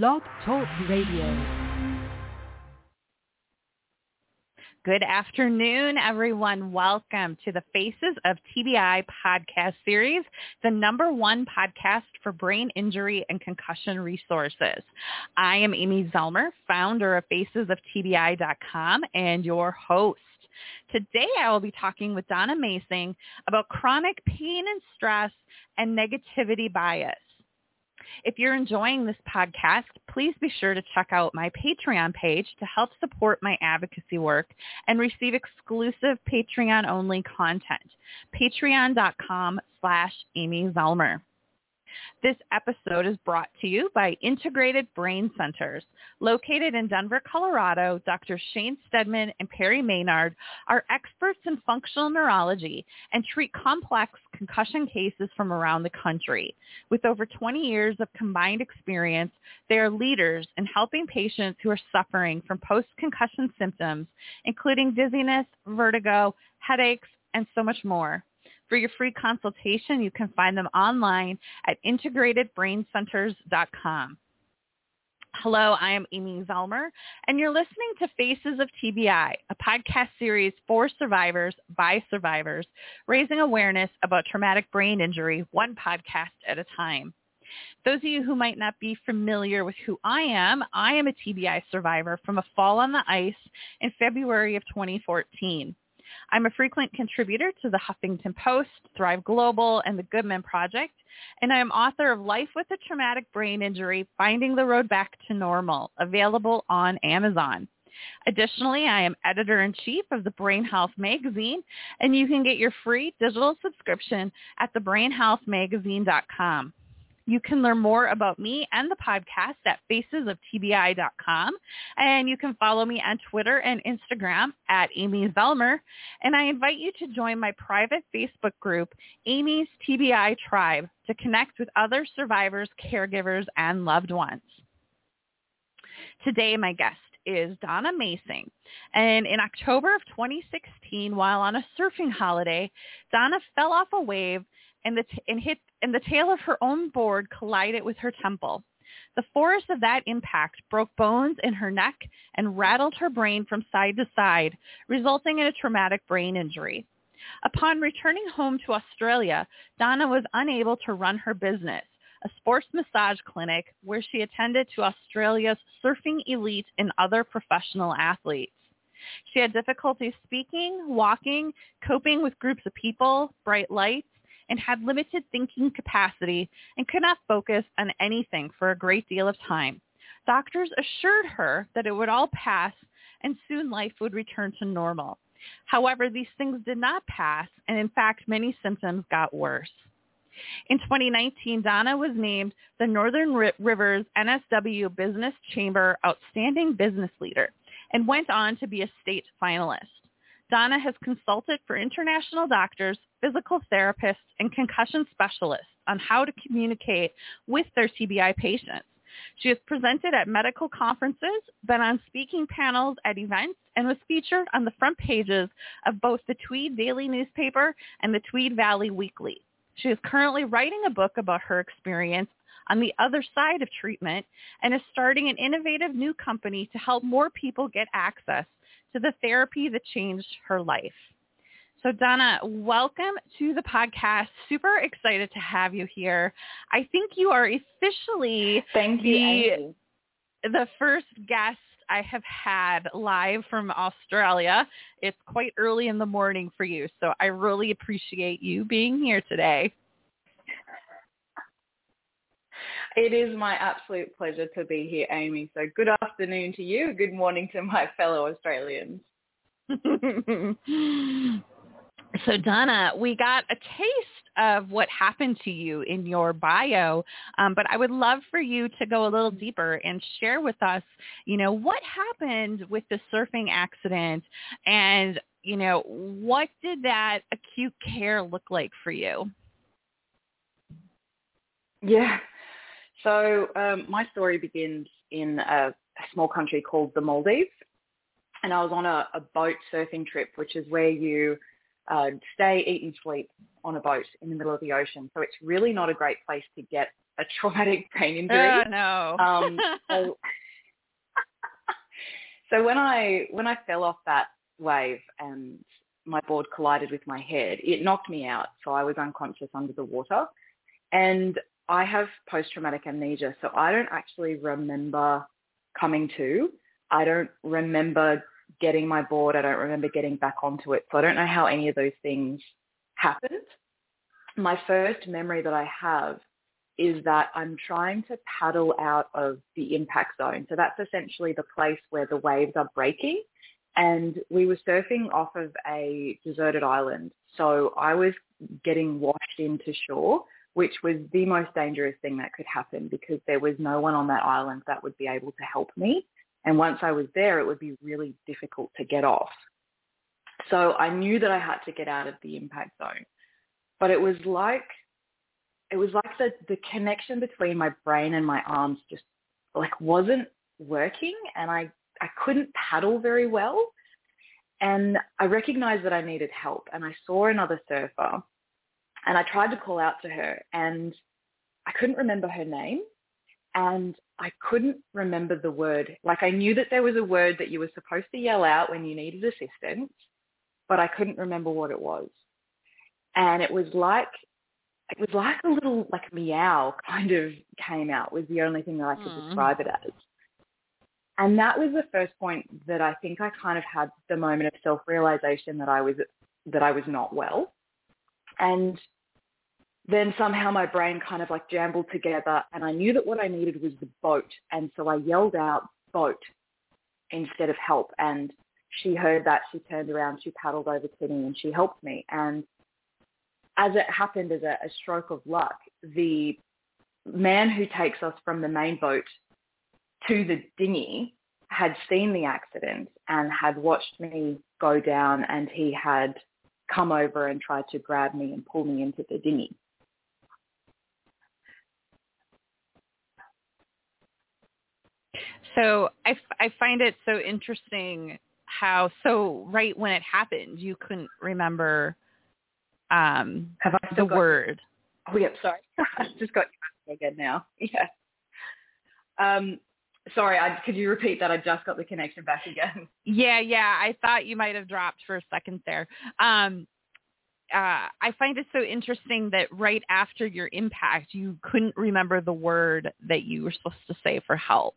Blog Talk Radio. Good afternoon, everyone. Welcome to the Faces of TBI podcast series, the number one podcast for brain injury and concussion resources. I am Amy Zellmer, founder of FacesOfTBI.com and your host. Today I will be talking with Donna Masing about chronic pain and stress and negativity bias. If you're enjoying this podcast, please be sure to check out my Patreon page to help support my advocacy work and receive exclusive Patreon-only content. Patreon.com slash Amy Zellmer. This episode is brought to you by Integrated Brain Centers. Located in Denver, Colorado, Dr. Shane Steadman and Perry Maynard are experts in functional neurology and treat complex concussion cases from around the country. With over 20 years of combined experience, they are leaders in helping patients who are suffering from post-concussion symptoms, including dizziness, vertigo, headaches, and so much more. For your free consultation, you can find them online at integratedbraincenters.com. Hello, I am Amy Zellmer, and you're listening to Faces of TBI, a podcast series for survivors by survivors, raising awareness about traumatic brain injury one podcast at a time. Those of you who might not be familiar with who I am, I am a TBI survivor from a fall on the ice in February of 2014. I'm a frequent contributor to the Huffington Post, Thrive Global, and the Good Men Project, and I am author of Life with a Traumatic Brain Injury, Finding the Road Back to Normal, available on Amazon. Additionally, I am editor-in-chief of the Brain Health magazine, and you can get your free digital subscription at thebrainhealthmagazine.com. You can learn more about me and the podcast at facesoftbi.com. And you can follow me on Twitter and Instagram at Amy Zellmer. And I invite you to join my private Facebook group, Amy's TBI Tribe, to connect with other survivors, caregivers, and loved ones. Today, my guest is Donna Masing. And in October of 2016, while on a surfing holiday, Donna fell off a wave and, the t- and hit and the tail of her own board collided with her temple. The force of that impact broke bones in her neck and rattled her brain from side to side, resulting in a traumatic brain injury. Upon returning home to Australia, Donna was unable to run her business, a sports massage clinic where she attended to Australia's surfing elite and other professional athletes. She had difficulty speaking, walking, coping with groups of people, bright lights, and had limited thinking capacity and could not focus on anything for a great deal of time. Doctors assured her that it would all pass and soon life would return to normal. However, these things did not pass, and in fact, many symptoms got worse. In 2019, Donna was named the Northern Rivers NSW Business Chamber Outstanding Business Leader and went on to be a state finalist. Donna has consulted for international doctors, physical therapists, and concussion specialists on how to communicate with their TBI patients. She has presented at medical conferences, been on speaking panels at events, and was featured on the front pages of both the Tweed Daily newspaper and the Tweed Valley Weekly. She is currently writing a book about her experience on the other side of treatment and is starting an innovative new company to help more people get access to the therapy that changed her life. So Donna, welcome to the podcast. Super excited to have you here. I think you are officially Thank you, the, the first guest I have had live from Australia. It's quite early in the morning for you, so I really appreciate you being here today. It is my absolute pleasure to be here, Amy. So good afternoon to you. Good morning to my fellow Australians. so Donna, we got a taste of what happened to you in your bio, um, but I would love for you to go a little deeper and share with us, you know, what happened with the surfing accident and, you know, what did that acute care look like for you? Yeah, so um, my story begins in a, a, small country called the Maldives, and I was on a, a boat surfing trip, which is where you uh, stay, eat, and sleep on a boat in the middle of the ocean. So it's really not a great place to get a traumatic brain injury. Oh no. Um, so, so when I when I fell off that wave and my board collided with my head, it knocked me out. So I was unconscious under the water, and I have post-traumatic amnesia, so I don't actually remember coming to. I don't remember getting my board. I don't remember getting back onto it. So I don't know how any of those things happened. My first memory that I have is that I'm trying to paddle out of the impact zone. So that's essentially the place where the waves are breaking. And we were surfing off of a deserted island. So I was getting washed into shore, which was the most dangerous thing that could happen because there was no one on that island that would be able to help me. And once I was there, it would be really difficult to get off. So I knew that I had to get out of the impact zone. But it was like it was like the, the connection between my brain and my arms just like wasn't working and I, I couldn't paddle very well. And I recognized that I needed help and I saw another surfer and I tried to call out to her and I couldn't remember her name and I couldn't remember the word. Like I knew that there was a word that you were supposed to yell out when you needed assistance, but I couldn't remember what it was. And it was like it was like a little like meow kind of came out was the only thing that I could mm. describe it as. And that was the first point that I think I kind of had the moment of self-realization that I was that I was not well. And then somehow my brain kind of like jambled together and I knew that what I needed was the boat. And so I yelled out boat instead of help. And she heard that, she turned around, she paddled over to me and she helped me. And as it happened as a, a stroke of luck, the man who takes us from the main boat to the dinghy had seen the accident and had watched me go down and he had come over and tried to grab me and pull me into the dinghy. So I, I find it so interesting how so right when it happened you couldn't remember um Have I the word. Oh yep, sorry. I just got you again now. Yeah. Um sorry, I, could you repeat that? I just got the connection back again. Yeah, yeah. I thought you might have dropped for a second there. Um uh, I find it so interesting that right after your impact, you couldn't remember the word that you were supposed to say for help.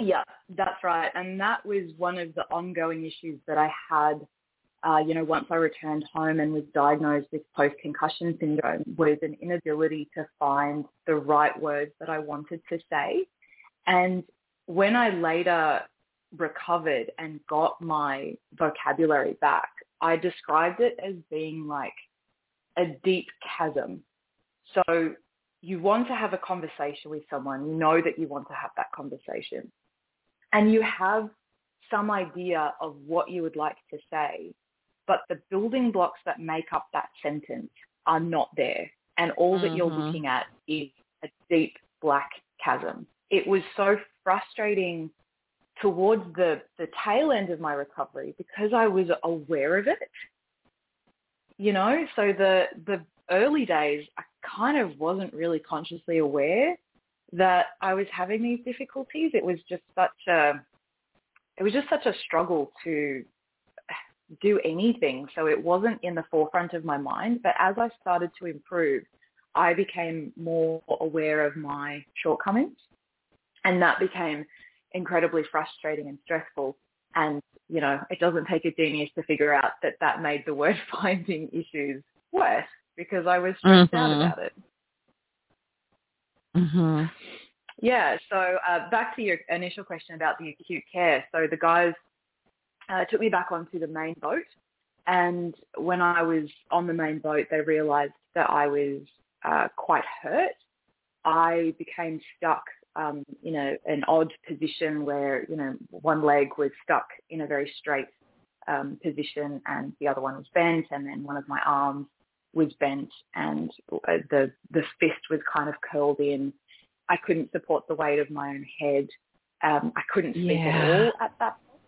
Yeah, that's right. And that was one of the ongoing issues that I had, uh, you know, once I returned home and was diagnosed with post-concussion syndrome was an inability to find the right words that I wanted to say. And when I later recovered and got my vocabulary back, I described it as being like a deep chasm. So you want to have a conversation with someone, you know that you want to have that conversation and you have some idea of what you would like to say, but the building blocks that make up that sentence are not there. And all that mm-hmm. you're looking at is a deep black chasm. It was so frustrating towards the, the tail end of my recovery because I was aware of it. You know, so the, the early days, I kind of wasn't really consciously aware that I was having these difficulties. It was just such a, it was just such a struggle to do anything. So it wasn't in the forefront of my mind. But as I started to improve, I became more aware of my shortcomings. And that became incredibly frustrating and stressful. And, you know, it doesn't take a genius to figure out that that made the word finding issues worse because I was stressed mm-hmm. out about it. Mm-hmm. Yeah. So uh, back to your initial question about the acute care. So the guys uh, took me back onto the main boat, and when I was on the main boat, they realised that I was uh, quite hurt. I became stuck um, in a, an odd position where you know one leg was stuck in a very straight um, position and the other one was bent, and then one of my arms was bent and uh, the the fist was kind of curled in. I couldn't support the weight of my own head. Um, I couldn't speak yeah. at all at that point.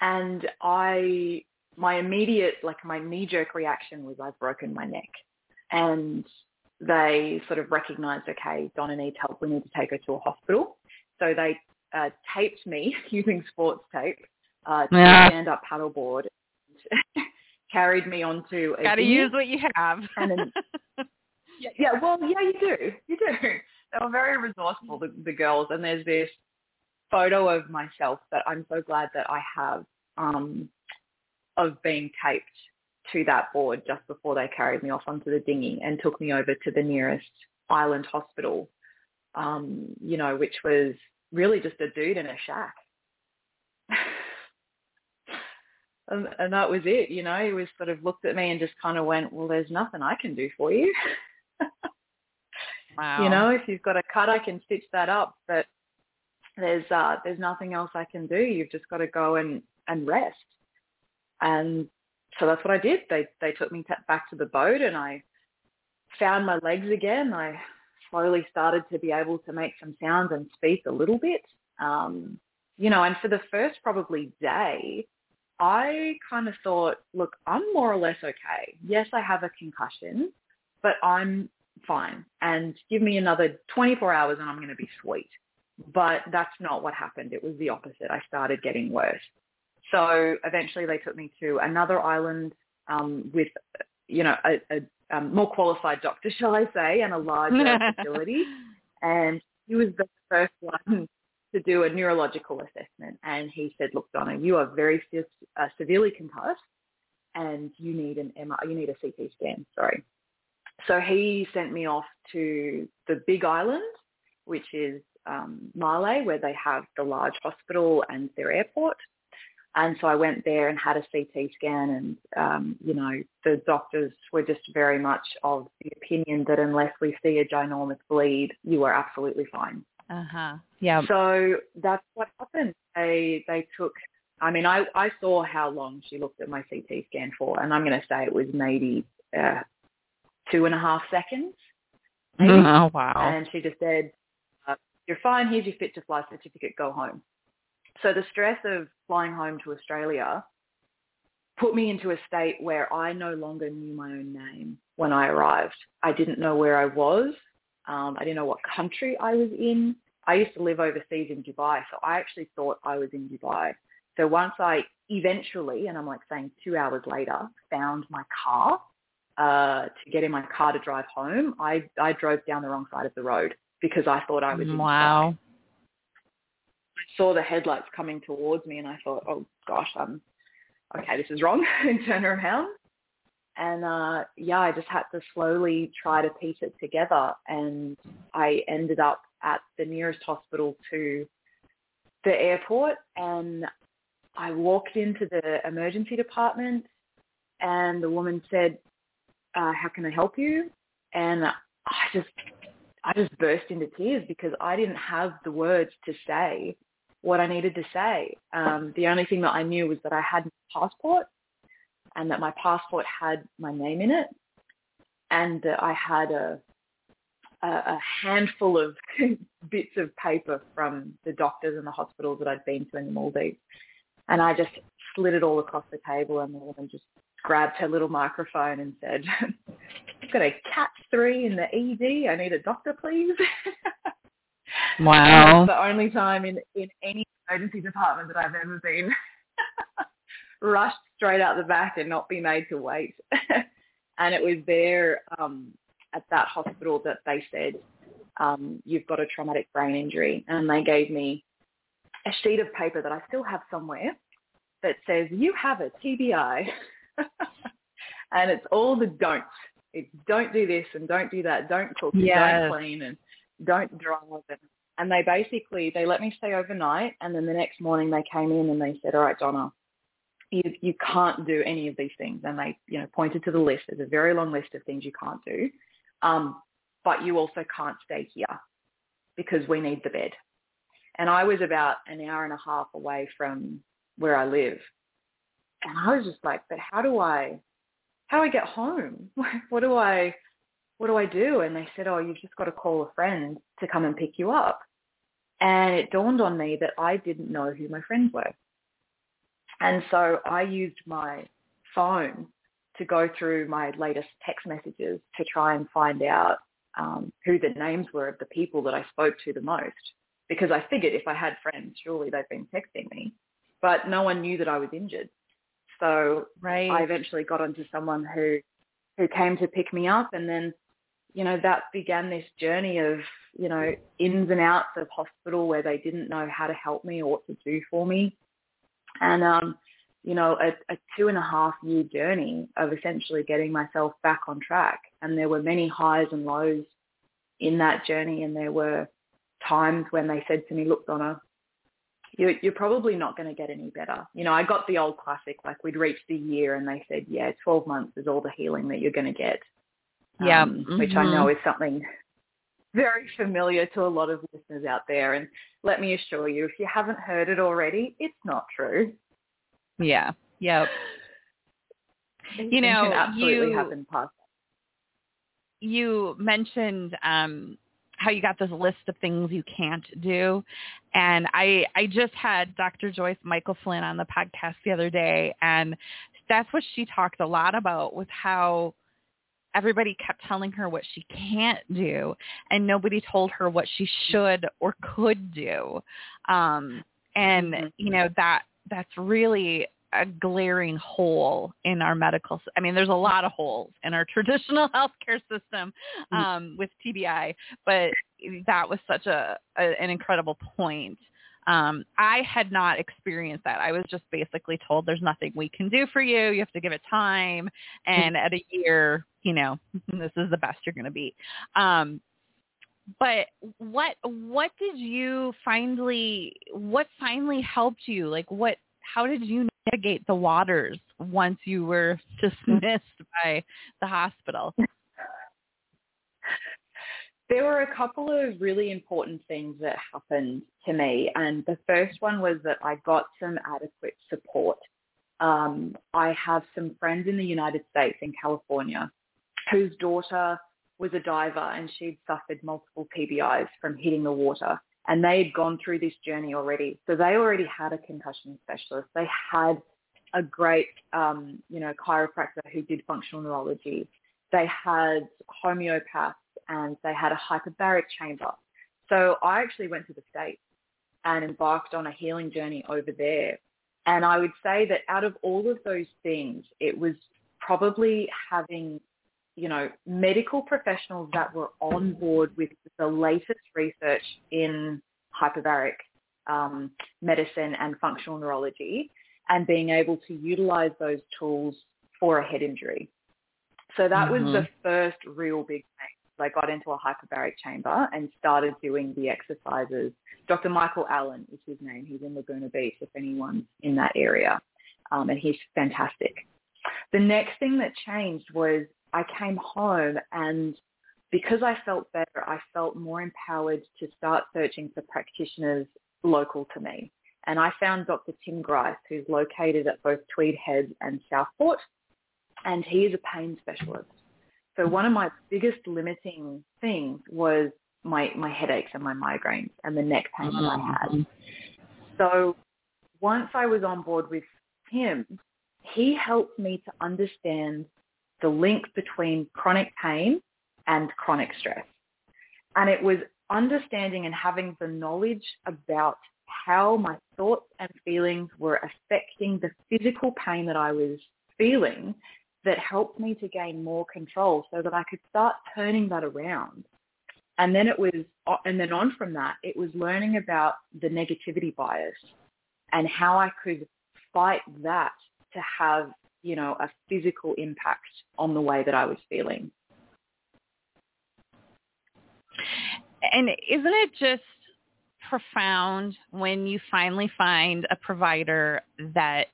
And I, my immediate, like my knee jerk reaction was I've broken my neck. And they sort of recognized, okay, Donna needs help. We need to take her to a hospital. So they uh, taped me using sports tape uh, to yeah. stand-up paddleboard, carried me onto a. Got to use what you have. and then, yeah, yeah, well, yeah, you do, you do. They were very resourceful, the, the girls, and there's this photo of myself that I'm so glad that I have um, of being taped to that board just before they carried me off onto the dinghy and took me over to the nearest island hospital, um, you know, which was really just a dude in a shack. And, and that was it, you know, he was sort of looked at me and just kind of went, well, there's nothing I can do for you. wow. You know, if you've got a cut, I can stitch that up, but there's, uh, there's nothing else I can do. You've just got to go and, and rest. And so that's what I did. They they took me back to the boat, and I found my legs again. I slowly started to be able to make some sounds and speak a little bit. Um, you know, and for the first probably day, I kind of thought, look, I'm more or less okay. Yes, I have a concussion, but I'm fine. And give me another 24 hours and I'm going to be sweet. But that's not what happened. It was the opposite. I started getting worse. So eventually they took me to another island um, with, you know, a, a um, more qualified doctor, shall I say, and a larger facility. And he was the first one to do a neurological assessment. And he said, look, Donna, you are very uh, severely concussed and you need an MR, you need a CT scan, sorry. So he sent me off to the big island, which is um, Male, where they have the large hospital and their airport. And so I went there and had a CT scan and, um, you know, the doctors were just very much of the opinion that unless we see a ginormous bleed, you are absolutely fine. Uh-huh. Yeah. So that's what happened. They, they took, I mean, I, I saw how long she looked at my CT scan for, and I'm going to say it was maybe uh, two and a half seconds. Maybe. Oh, wow. And she just said, uh, you're fine. Here's your fit to fly certificate. Go home. So the stress of flying home to Australia put me into a state where I no longer knew my own name when I arrived. I didn't know where I was. Um, I didn't know what country I was in. I used to live overseas in Dubai, so I actually thought I was in Dubai. So once I eventually, and I'm like saying two hours later, found my car uh, to get in my car to drive home, I, I drove down the wrong side of the road because I thought I was in wow. Dubai saw the headlights coming towards me and I thought, oh gosh, I'm okay, this is wrong and turn around. And uh, yeah, I just had to slowly try to piece it together and I ended up at the nearest hospital to the airport and I walked into the emergency department and the woman said, uh, how can I help you? And I just I just burst into tears because I didn't have the words to say what I needed to say. Um, the only thing that I knew was that I had a passport and that my passport had my name in it and that I had a, a, a handful of bits of paper from the doctors and the hospitals that I'd been to in the Maldives. And I just slid it all across the table and the woman just grabbed her little microphone and said, I've got a cat three in the ED. I need a doctor, please. Wow. the only time in, in any emergency department that I've ever been rushed straight out the back and not be made to wait. and it was there um, at that hospital that they said, um, you've got a traumatic brain injury. And they gave me a sheet of paper that I still have somewhere that says, you have a TBI. and it's all the don'ts. It's don't do this and don't do that. Don't cook and don't clean and don't drive. And, and they basically, they let me stay overnight. And then the next morning they came in and they said, all right, Donna, you, you can't do any of these things. And they, you know, pointed to the list. There's a very long list of things you can't do. Um, but you also can't stay here because we need the bed. And I was about an hour and a half away from where I live. And I was just like, but how do I, how do I get home? what do I, what do I do? And they said, oh, you've just got to call a friend to come and pick you up. And it dawned on me that I didn't know who my friends were. And so I used my phone to go through my latest text messages to try and find out um, who the names were of the people that I spoke to the most because I figured if I had friends, surely they've been texting me. But no one knew that I was injured. So right. I eventually got onto someone who who came to pick me up and then you know that began this journey of you know ins and outs of hospital where they didn't know how to help me or what to do for me and um you know a, a two and a half year journey of essentially getting myself back on track and there were many highs and lows in that journey and there were times when they said to me look donna you're, you're probably not going to get any better. You know, I got the old classic, like we'd reached the year and they said, yeah, 12 months is all the healing that you're going to get. Yeah. Um, mm-hmm. Which I know mm-hmm. is something very familiar to a lot of listeners out there. And let me assure you, if you haven't heard it already, it's not true. Yeah. Yep. you know, absolutely you, happen past. You mentioned um, how you got this list of things you can't do. And I I just had Dr. Joyce Michael Flynn on the podcast the other day and that's what she talked a lot about with how everybody kept telling her what she can't do and nobody told her what she should or could do. Um and mm-hmm. you know that that's really a glaring hole in our medical i mean there's a lot of holes in our traditional healthcare system mm. um, with tbi but that was such a, a an incredible point um, i had not experienced that i was just basically told there's nothing we can do for you you have to give it time mm. and at a year you know this is the best you're going to be um, but what what did you finally what finally helped you like what how did you navigate the waters once you were dismissed by the hospital? There were a couple of really important things that happened to me. And the first one was that I got some adequate support. Um, I have some friends in the United States, in California, whose daughter was a diver and she'd suffered multiple TBIs from hitting the water and they had gone through this journey already. So they already had a concussion specialist. They had a great, um, you know, chiropractor who did functional neurology. They had homeopaths and they had a hyperbaric chamber. So I actually went to the States and embarked on a healing journey over there. And I would say that out of all of those things, it was probably having you know, medical professionals that were on board with the latest research in hyperbaric um, medicine and functional neurology and being able to utilize those tools for a head injury. So that mm-hmm. was the first real big thing. I got into a hyperbaric chamber and started doing the exercises. Dr. Michael Allen is his name. He's in Laguna Beach if anyone's in that area. Um, and he's fantastic. The next thing that changed was I came home and because I felt better, I felt more empowered to start searching for practitioners local to me. And I found Dr. Tim Grice, who's located at both Tweed Head and Southport, and he is a pain specialist. So one of my biggest limiting things was my, my headaches and my migraines and the neck pain that I had. Mm-hmm. So once I was on board with him, he helped me to understand the link between chronic pain and chronic stress. And it was understanding and having the knowledge about how my thoughts and feelings were affecting the physical pain that I was feeling that helped me to gain more control so that I could start turning that around. And then it was, and then on from that, it was learning about the negativity bias and how I could fight that to have you know, a physical impact on the way that I was feeling. And isn't it just profound when you finally find a provider that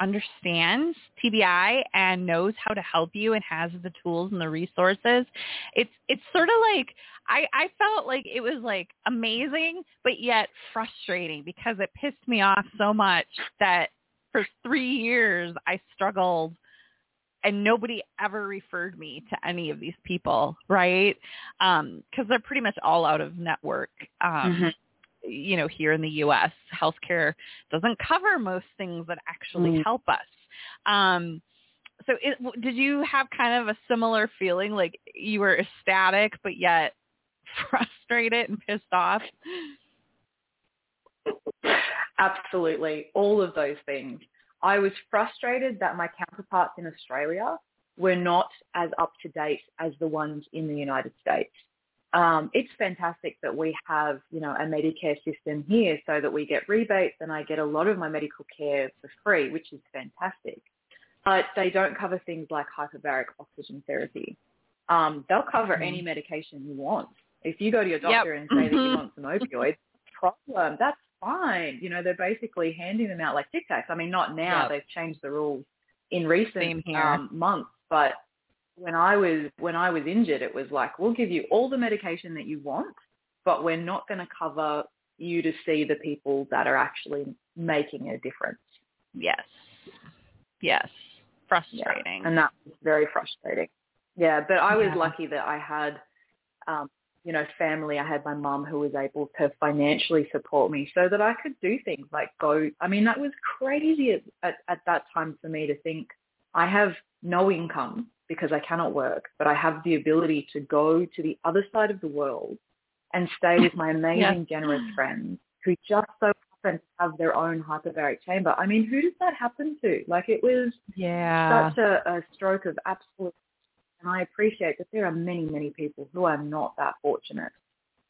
understands TBI and knows how to help you and has the tools and the resources. It's it's sort of like I, I felt like it was like amazing but yet frustrating because it pissed me off so much that for three years I struggled and nobody ever referred me to any of these people, right? Um, cause they're pretty much all out of network. Um, mm-hmm. you know, here in the U.S., healthcare doesn't cover most things that actually mm-hmm. help us. Um, so it, did you have kind of a similar feeling like you were ecstatic but yet frustrated and pissed off? Absolutely. All of those things. I was frustrated that my counterparts in Australia were not as up to date as the ones in the United States. Um, it's fantastic that we have, you know, a Medicare system here so that we get rebates and I get a lot of my medical care for free, which is fantastic. But they don't cover things like hyperbaric oxygen therapy. Um, they'll cover mm-hmm. any medication you want. If you go to your doctor yep. and say that you mm-hmm. want some opioids, problem. That's fine. You know, they're basically handing them out like Tic Tacs. I mean, not now. Yep. They've changed the rules in recent um, months, but when I was when I was injured, it was like we'll give you all the medication that you want, but we're not going to cover you to see the people that are actually making a difference. Yes. Yes. Frustrating. Yeah. And that was very frustrating. Yeah, but I was yeah. lucky that I had um, you know, family. I had my mum who was able to financially support me so that I could do things like go. I mean, that was crazy at, at, at that time for me to think I have no income because I cannot work, but I have the ability to go to the other side of the world and stay with my amazing, yeah. generous friends who just so happen to have their own hyperbaric chamber. I mean, who does that happen to? Like it was yeah. such a, a stroke of absolute and I appreciate that there are many, many people who are not that fortunate.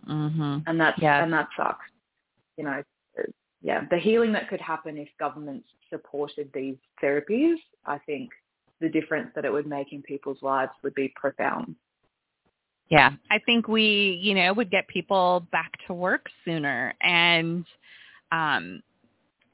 Mm-hmm. And that's yes. and that sucks. You know, yeah, the healing that could happen if governments supported these therapies, I think the difference that it would make in people's lives would be profound. Yeah, I think we, you know, would get people back to work sooner and um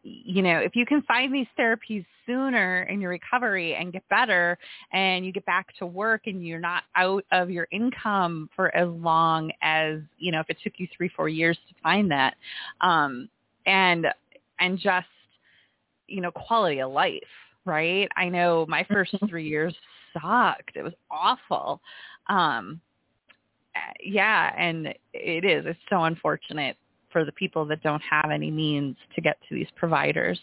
you know, if you can find these therapies sooner in your recovery and get better and you get back to work and you're not out of your income for as long as, you know, if it took you three, four years to find that, um, and, and just, you know, quality of life, right? I know my first mm-hmm. three years sucked. It was awful. Um, yeah, and it is. It's so unfortunate for the people that don't have any means to get to these providers.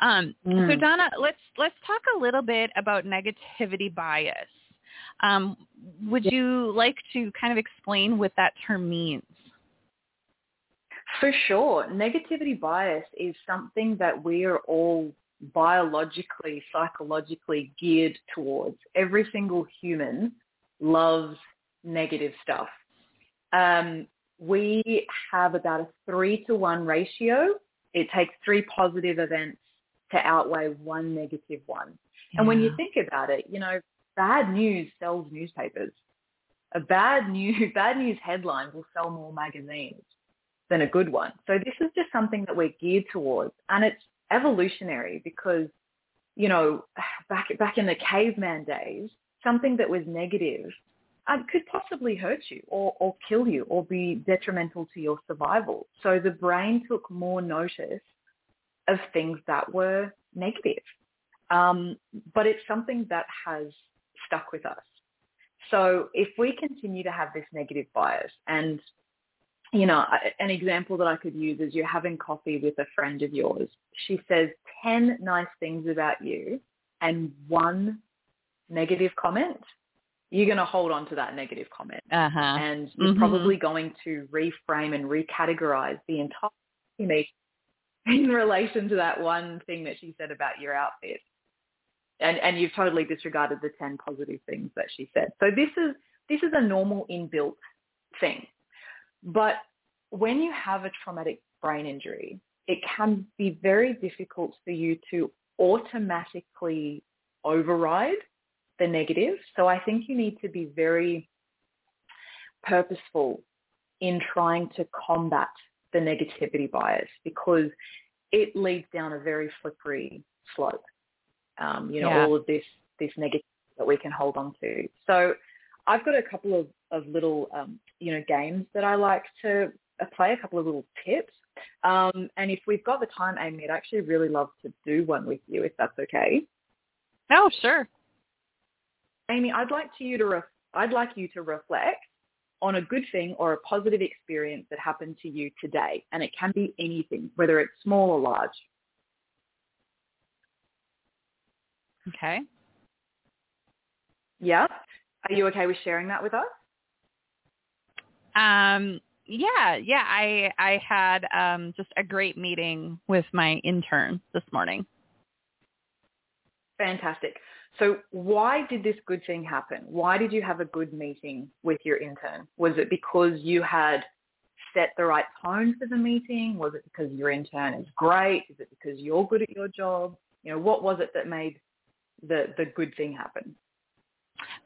Um, mm. So Donna, let's let's talk a little bit about negativity bias. Um, would you like to kind of explain what that term means? For sure. Negativity bias is something that we are all biologically, psychologically geared towards. Every single human loves negative stuff. Um, we have about a three to one ratio. It takes three positive events to outweigh one negative one. Yeah. And when you think about it, you know, bad news sells newspapers. A bad news, bad news headline will sell more magazines than a good one. So this is just something that we're geared towards and it's evolutionary because, you know, back, back in the caveman days, something that was negative um, could possibly hurt you or, or kill you or be detrimental to your survival. So the brain took more notice of things that were negative. Um, but it's something that has stuck with us. So if we continue to have this negative bias and you know, an example that I could use is you're having coffee with a friend of yours. She says 10 nice things about you and one negative comment you're going to hold on to that negative comment. Uh-huh. And you're mm-hmm. probably going to reframe and recategorize the entire image in relation to that one thing that she said about your outfit. And, and you've totally disregarded the 10 positive things that she said. So this is, this is a normal inbuilt thing. But when you have a traumatic brain injury, it can be very difficult for you to automatically override the negative. So I think you need to be very purposeful in trying to combat the negativity bias because it leads down a very slippery slope. Um, you know, yeah. all of this this negative that we can hold on to. So I've got a couple of, of little um, you know games that I like to uh, play, a couple of little tips. Um, and if we've got the time, Amy, I'd actually really love to do one with you, if that's okay. Oh, sure. Amy, I'd like to you to ref- I'd like you to reflect on a good thing or a positive experience that happened to you today, and it can be anything, whether it's small or large. Okay. Yeah. Are you okay with sharing that with us? Um, yeah, yeah. I I had um, just a great meeting with my intern this morning. Fantastic. So why did this good thing happen? Why did you have a good meeting with your intern? Was it because you had set the right tone for the meeting? Was it because your intern is great? Is it because you're good at your job? You know, what was it that made the the good thing happen?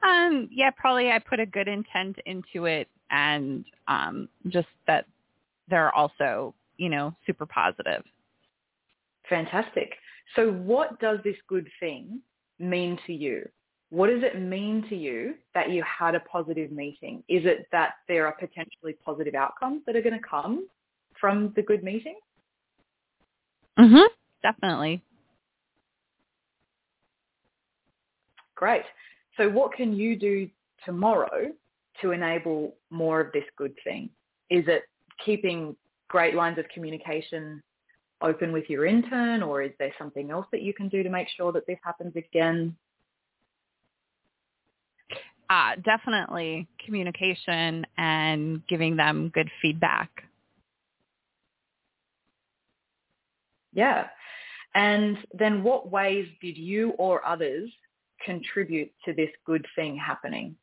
Um, yeah, probably I put a good intent into it and um, just that they're also, you know, super positive. Fantastic. So what does this good thing mean to you? What does it mean to you that you had a positive meeting? Is it that there are potentially positive outcomes that are going to come from the good meeting? Mhm. Definitely. Great. So what can you do tomorrow to enable more of this good thing? Is it keeping great lines of communication open with your intern or is there something else that you can do to make sure that this happens again? Uh, definitely communication and giving them good feedback. Yeah. And then what ways did you or others contribute to this good thing happening?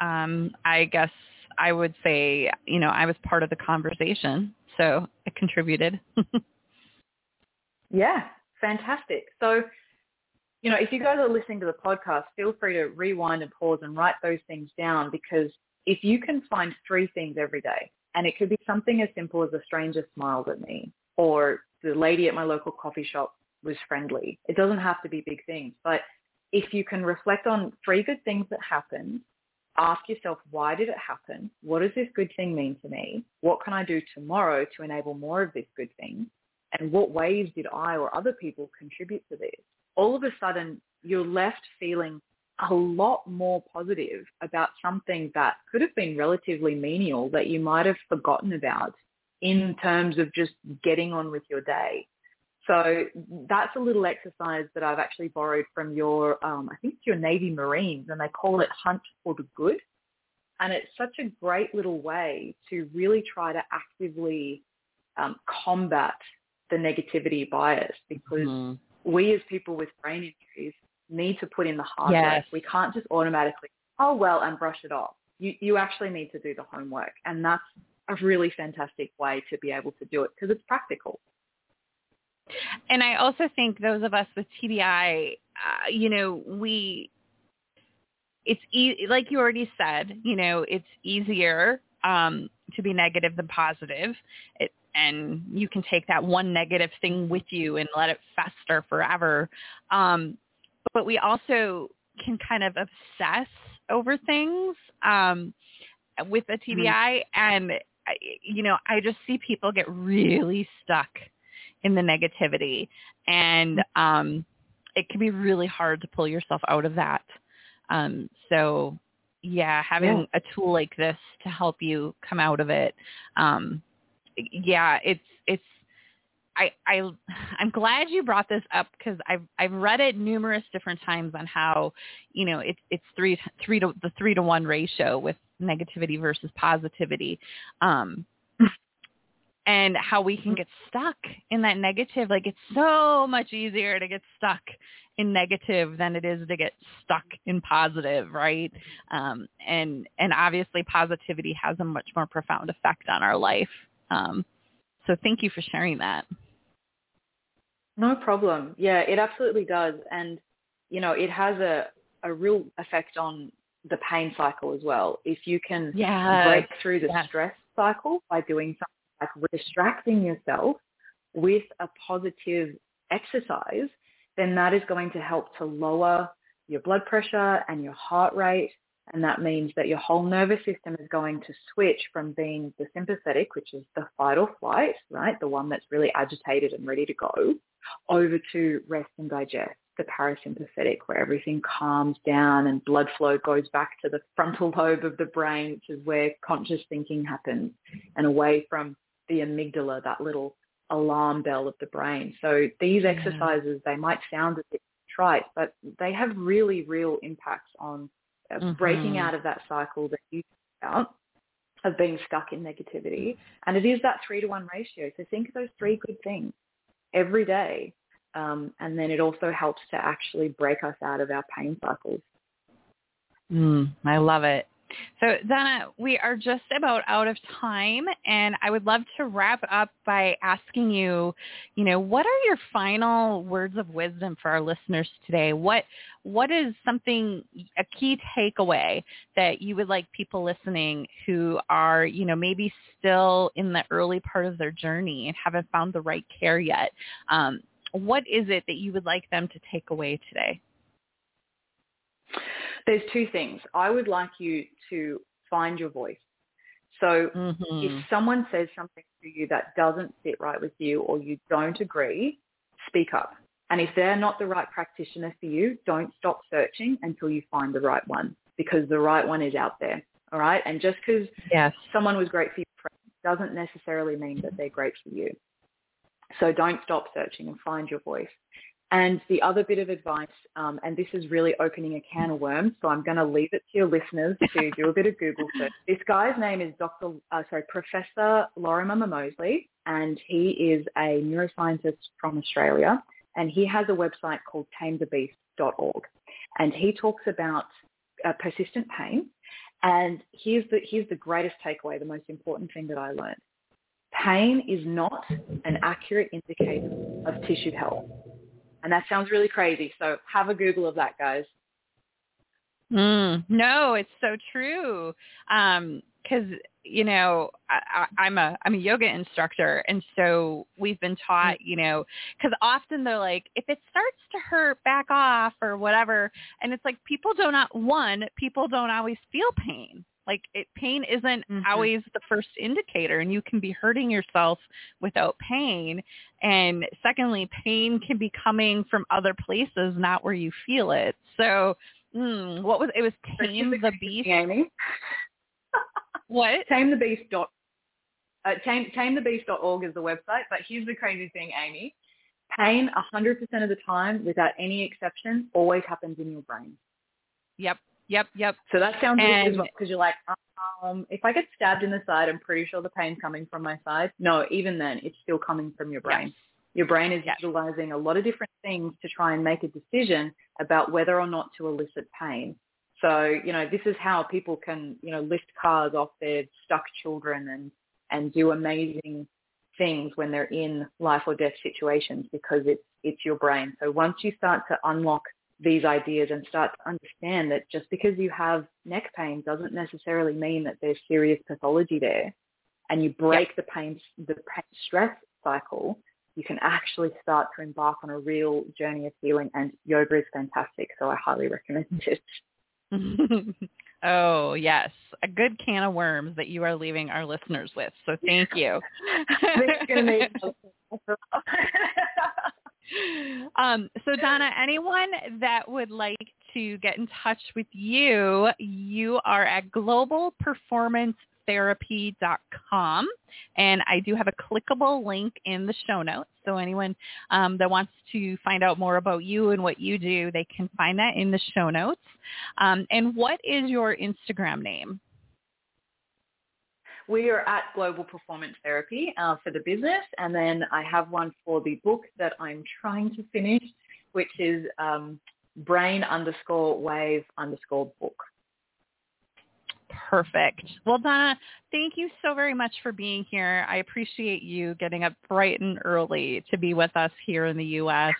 Um, I guess I would say, you know, I was part of the conversation, so it contributed. yeah, fantastic. So, you know, if you guys are listening to the podcast, feel free to rewind and pause and write those things down because if you can find three things every day, and it could be something as simple as a stranger smiled at me or the lady at my local coffee shop was friendly. It doesn't have to be big things, but if you can reflect on three good things that happened ask yourself, why did it happen? What does this good thing mean to me? What can I do tomorrow to enable more of this good thing? And what ways did I or other people contribute to this? All of a sudden, you're left feeling a lot more positive about something that could have been relatively menial that you might have forgotten about in terms of just getting on with your day. So that's a little exercise that I've actually borrowed from your, um, I think it's your Navy Marines, and they call it Hunt for the Good. And it's such a great little way to really try to actively um, combat the negativity bias because mm-hmm. we as people with brain injuries need to put in the hard yes. work. We can't just automatically, oh well, and brush it off. You, you actually need to do the homework. And that's a really fantastic way to be able to do it because it's practical. And I also think those of us with TBI, uh, you know, we, it's e- like you already said, you know, it's easier um, to be negative than positive. It, and you can take that one negative thing with you and let it fester forever. Um, but we also can kind of obsess over things um, with a TBI, mm-hmm. and you know, I just see people get really stuck in the negativity. And um it can be really hard to pull yourself out of that. Um so yeah having yeah. a tool like this to help you come out of it um yeah it's it's I, I I'm glad you brought this up because I've I've read it numerous different times on how you know it's it's three three to the three to one ratio with negativity versus positivity, um, and how we can mm-hmm. get stuck in that negative. Like it's so much easier to get stuck in negative than it is to get stuck in positive, right? Um, and and obviously positivity has a much more profound effect on our life. Um, so thank you for sharing that. No problem. Yeah, it absolutely does, and you know it has a a real effect on the pain cycle as well. If you can yes. break through the yes. stress cycle by doing something like distracting yourself with a positive exercise, then that is going to help to lower your blood pressure and your heart rate. And that means that your whole nervous system is going to switch from being the sympathetic, which is the fight or flight, right? The one that's really agitated and ready to go, over to rest and digest, the parasympathetic, where everything calms down and blood flow goes back to the frontal lobe of the brain, which is where conscious thinking happens, and away from the amygdala, that little alarm bell of the brain. So these exercises, they might sound a bit trite, but they have really real impacts on uh, mm-hmm. breaking out of that cycle that you about of being stuck in negativity. And it is that three to one ratio. So think of those three good things every day. Um, and then it also helps to actually break us out of our pain cycles. Mm, I love it. So Donna, we are just about out of time and I would love to wrap up by asking you, you know, what are your final words of wisdom for our listeners today? What what is something a key takeaway that you would like people listening who are, you know, maybe still in the early part of their journey and haven't found the right care yet? Um, what is it that you would like them to take away today? There's two things. I would like you to find your voice. So mm-hmm. if someone says something to you that doesn't sit right with you or you don't agree, speak up. And if they're not the right practitioner for you, don't stop searching until you find the right one because the right one is out there. All right. And just because yes. someone was great for you doesn't necessarily mean that they're great for you. So don't stop searching and find your voice. And the other bit of advice, um, and this is really opening a can of worms, so I'm going to leave it to your listeners to do a bit of Google search. This guy's name is Dr. Uh, sorry, Professor Lorimer Moseley, and he is a neuroscientist from Australia, and he has a website called tamethebeast.org, and he talks about uh, persistent pain. And here's the here's the greatest takeaway, the most important thing that I learned. Pain is not an accurate indicator of tissue health. And that sounds really crazy. So have a Google of that, guys. Mm, no, it's so true. Um, cause you know, I, I'm a, I'm a yoga instructor. And so we've been taught, you know, cause often they're like, if it starts to hurt, back off or whatever. And it's like, people do not, one, people don't always feel pain. Like it, pain isn't mm-hmm. always the first indicator and you can be hurting yourself without pain. And secondly, pain can be coming from other places, not where you feel it. So mm, what was, it was Tame the Beast. Amy. what? Tame the Beast dot, uh, tame, tamethebeast.org is the website, but here's the crazy thing, Amy. Pain 100% of the time, without any exception, always happens in your brain. Yep. Yep, yep. So that sounds and, good because you're like, um, if I get stabbed in the side, I'm pretty sure the pain's coming from my side. No, even then, it's still coming from your brain. Yes. Your brain is yes. utilizing a lot of different things to try and make a decision about whether or not to elicit pain. So, you know, this is how people can, you know, lift cars off their stuck children and, and do amazing things when they're in life or death situations because it's, it's your brain. So once you start to unlock these ideas and start to understand that just because you have neck pain doesn't necessarily mean that there's serious pathology there. And you break yep. the pain the pain stress cycle you can actually start to embark on a real journey of healing and yoga is fantastic so i highly recommend it. Oh yes. A good can of worms that you are leaving our listeners with so thank you um, so Donna, anyone that would like to get in touch with you, you are at globalperformancetherapy.com. And I do have a clickable link in the show notes. So anyone um, that wants to find out more about you and what you do, they can find that in the show notes. Um, and what is your Instagram name? We are at Global Performance Therapy uh, for the business, and then I have one for the book that I'm trying to finish, which is um, Brain underscore Wave underscore book. Perfect. Well, Donna, thank you so very much for being here. I appreciate you getting up bright and early to be with us here in the U.S.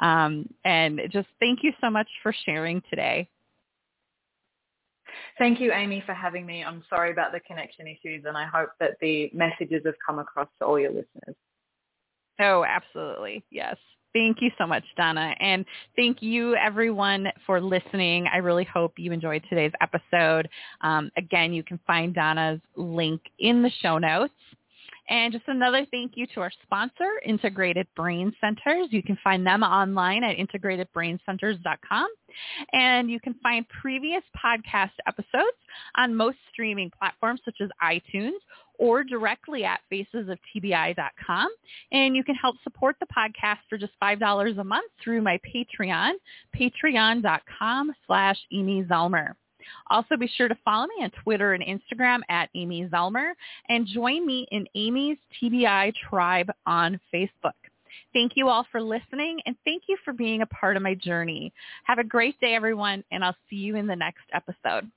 Um, and just thank you so much for sharing today. Thank you, Amy, for having me. I'm sorry about the connection issues, and I hope that the messages have come across to all your listeners. Oh, absolutely. Yes. Thank you so much, Donna. And thank you, everyone, for listening. I really hope you enjoyed today's episode. Um, again, you can find Donna's link in the show notes. And just another thank you to our sponsor, Integrated Brain Centers. You can find them online at integratedbraincenters.com. And you can find previous podcast episodes on most streaming platforms such as iTunes or directly at facesoftbi.com. And you can help support the podcast for just $5 a month through my Patreon, patreon.com slash Amy. Also, be sure to follow me on Twitter and Instagram at Amy Zellmer and join me in Amy's TBI Tribe on Facebook. Thank you all for listening and thank you for being a part of my journey. Have a great day, everyone, and I'll see you in the next episode.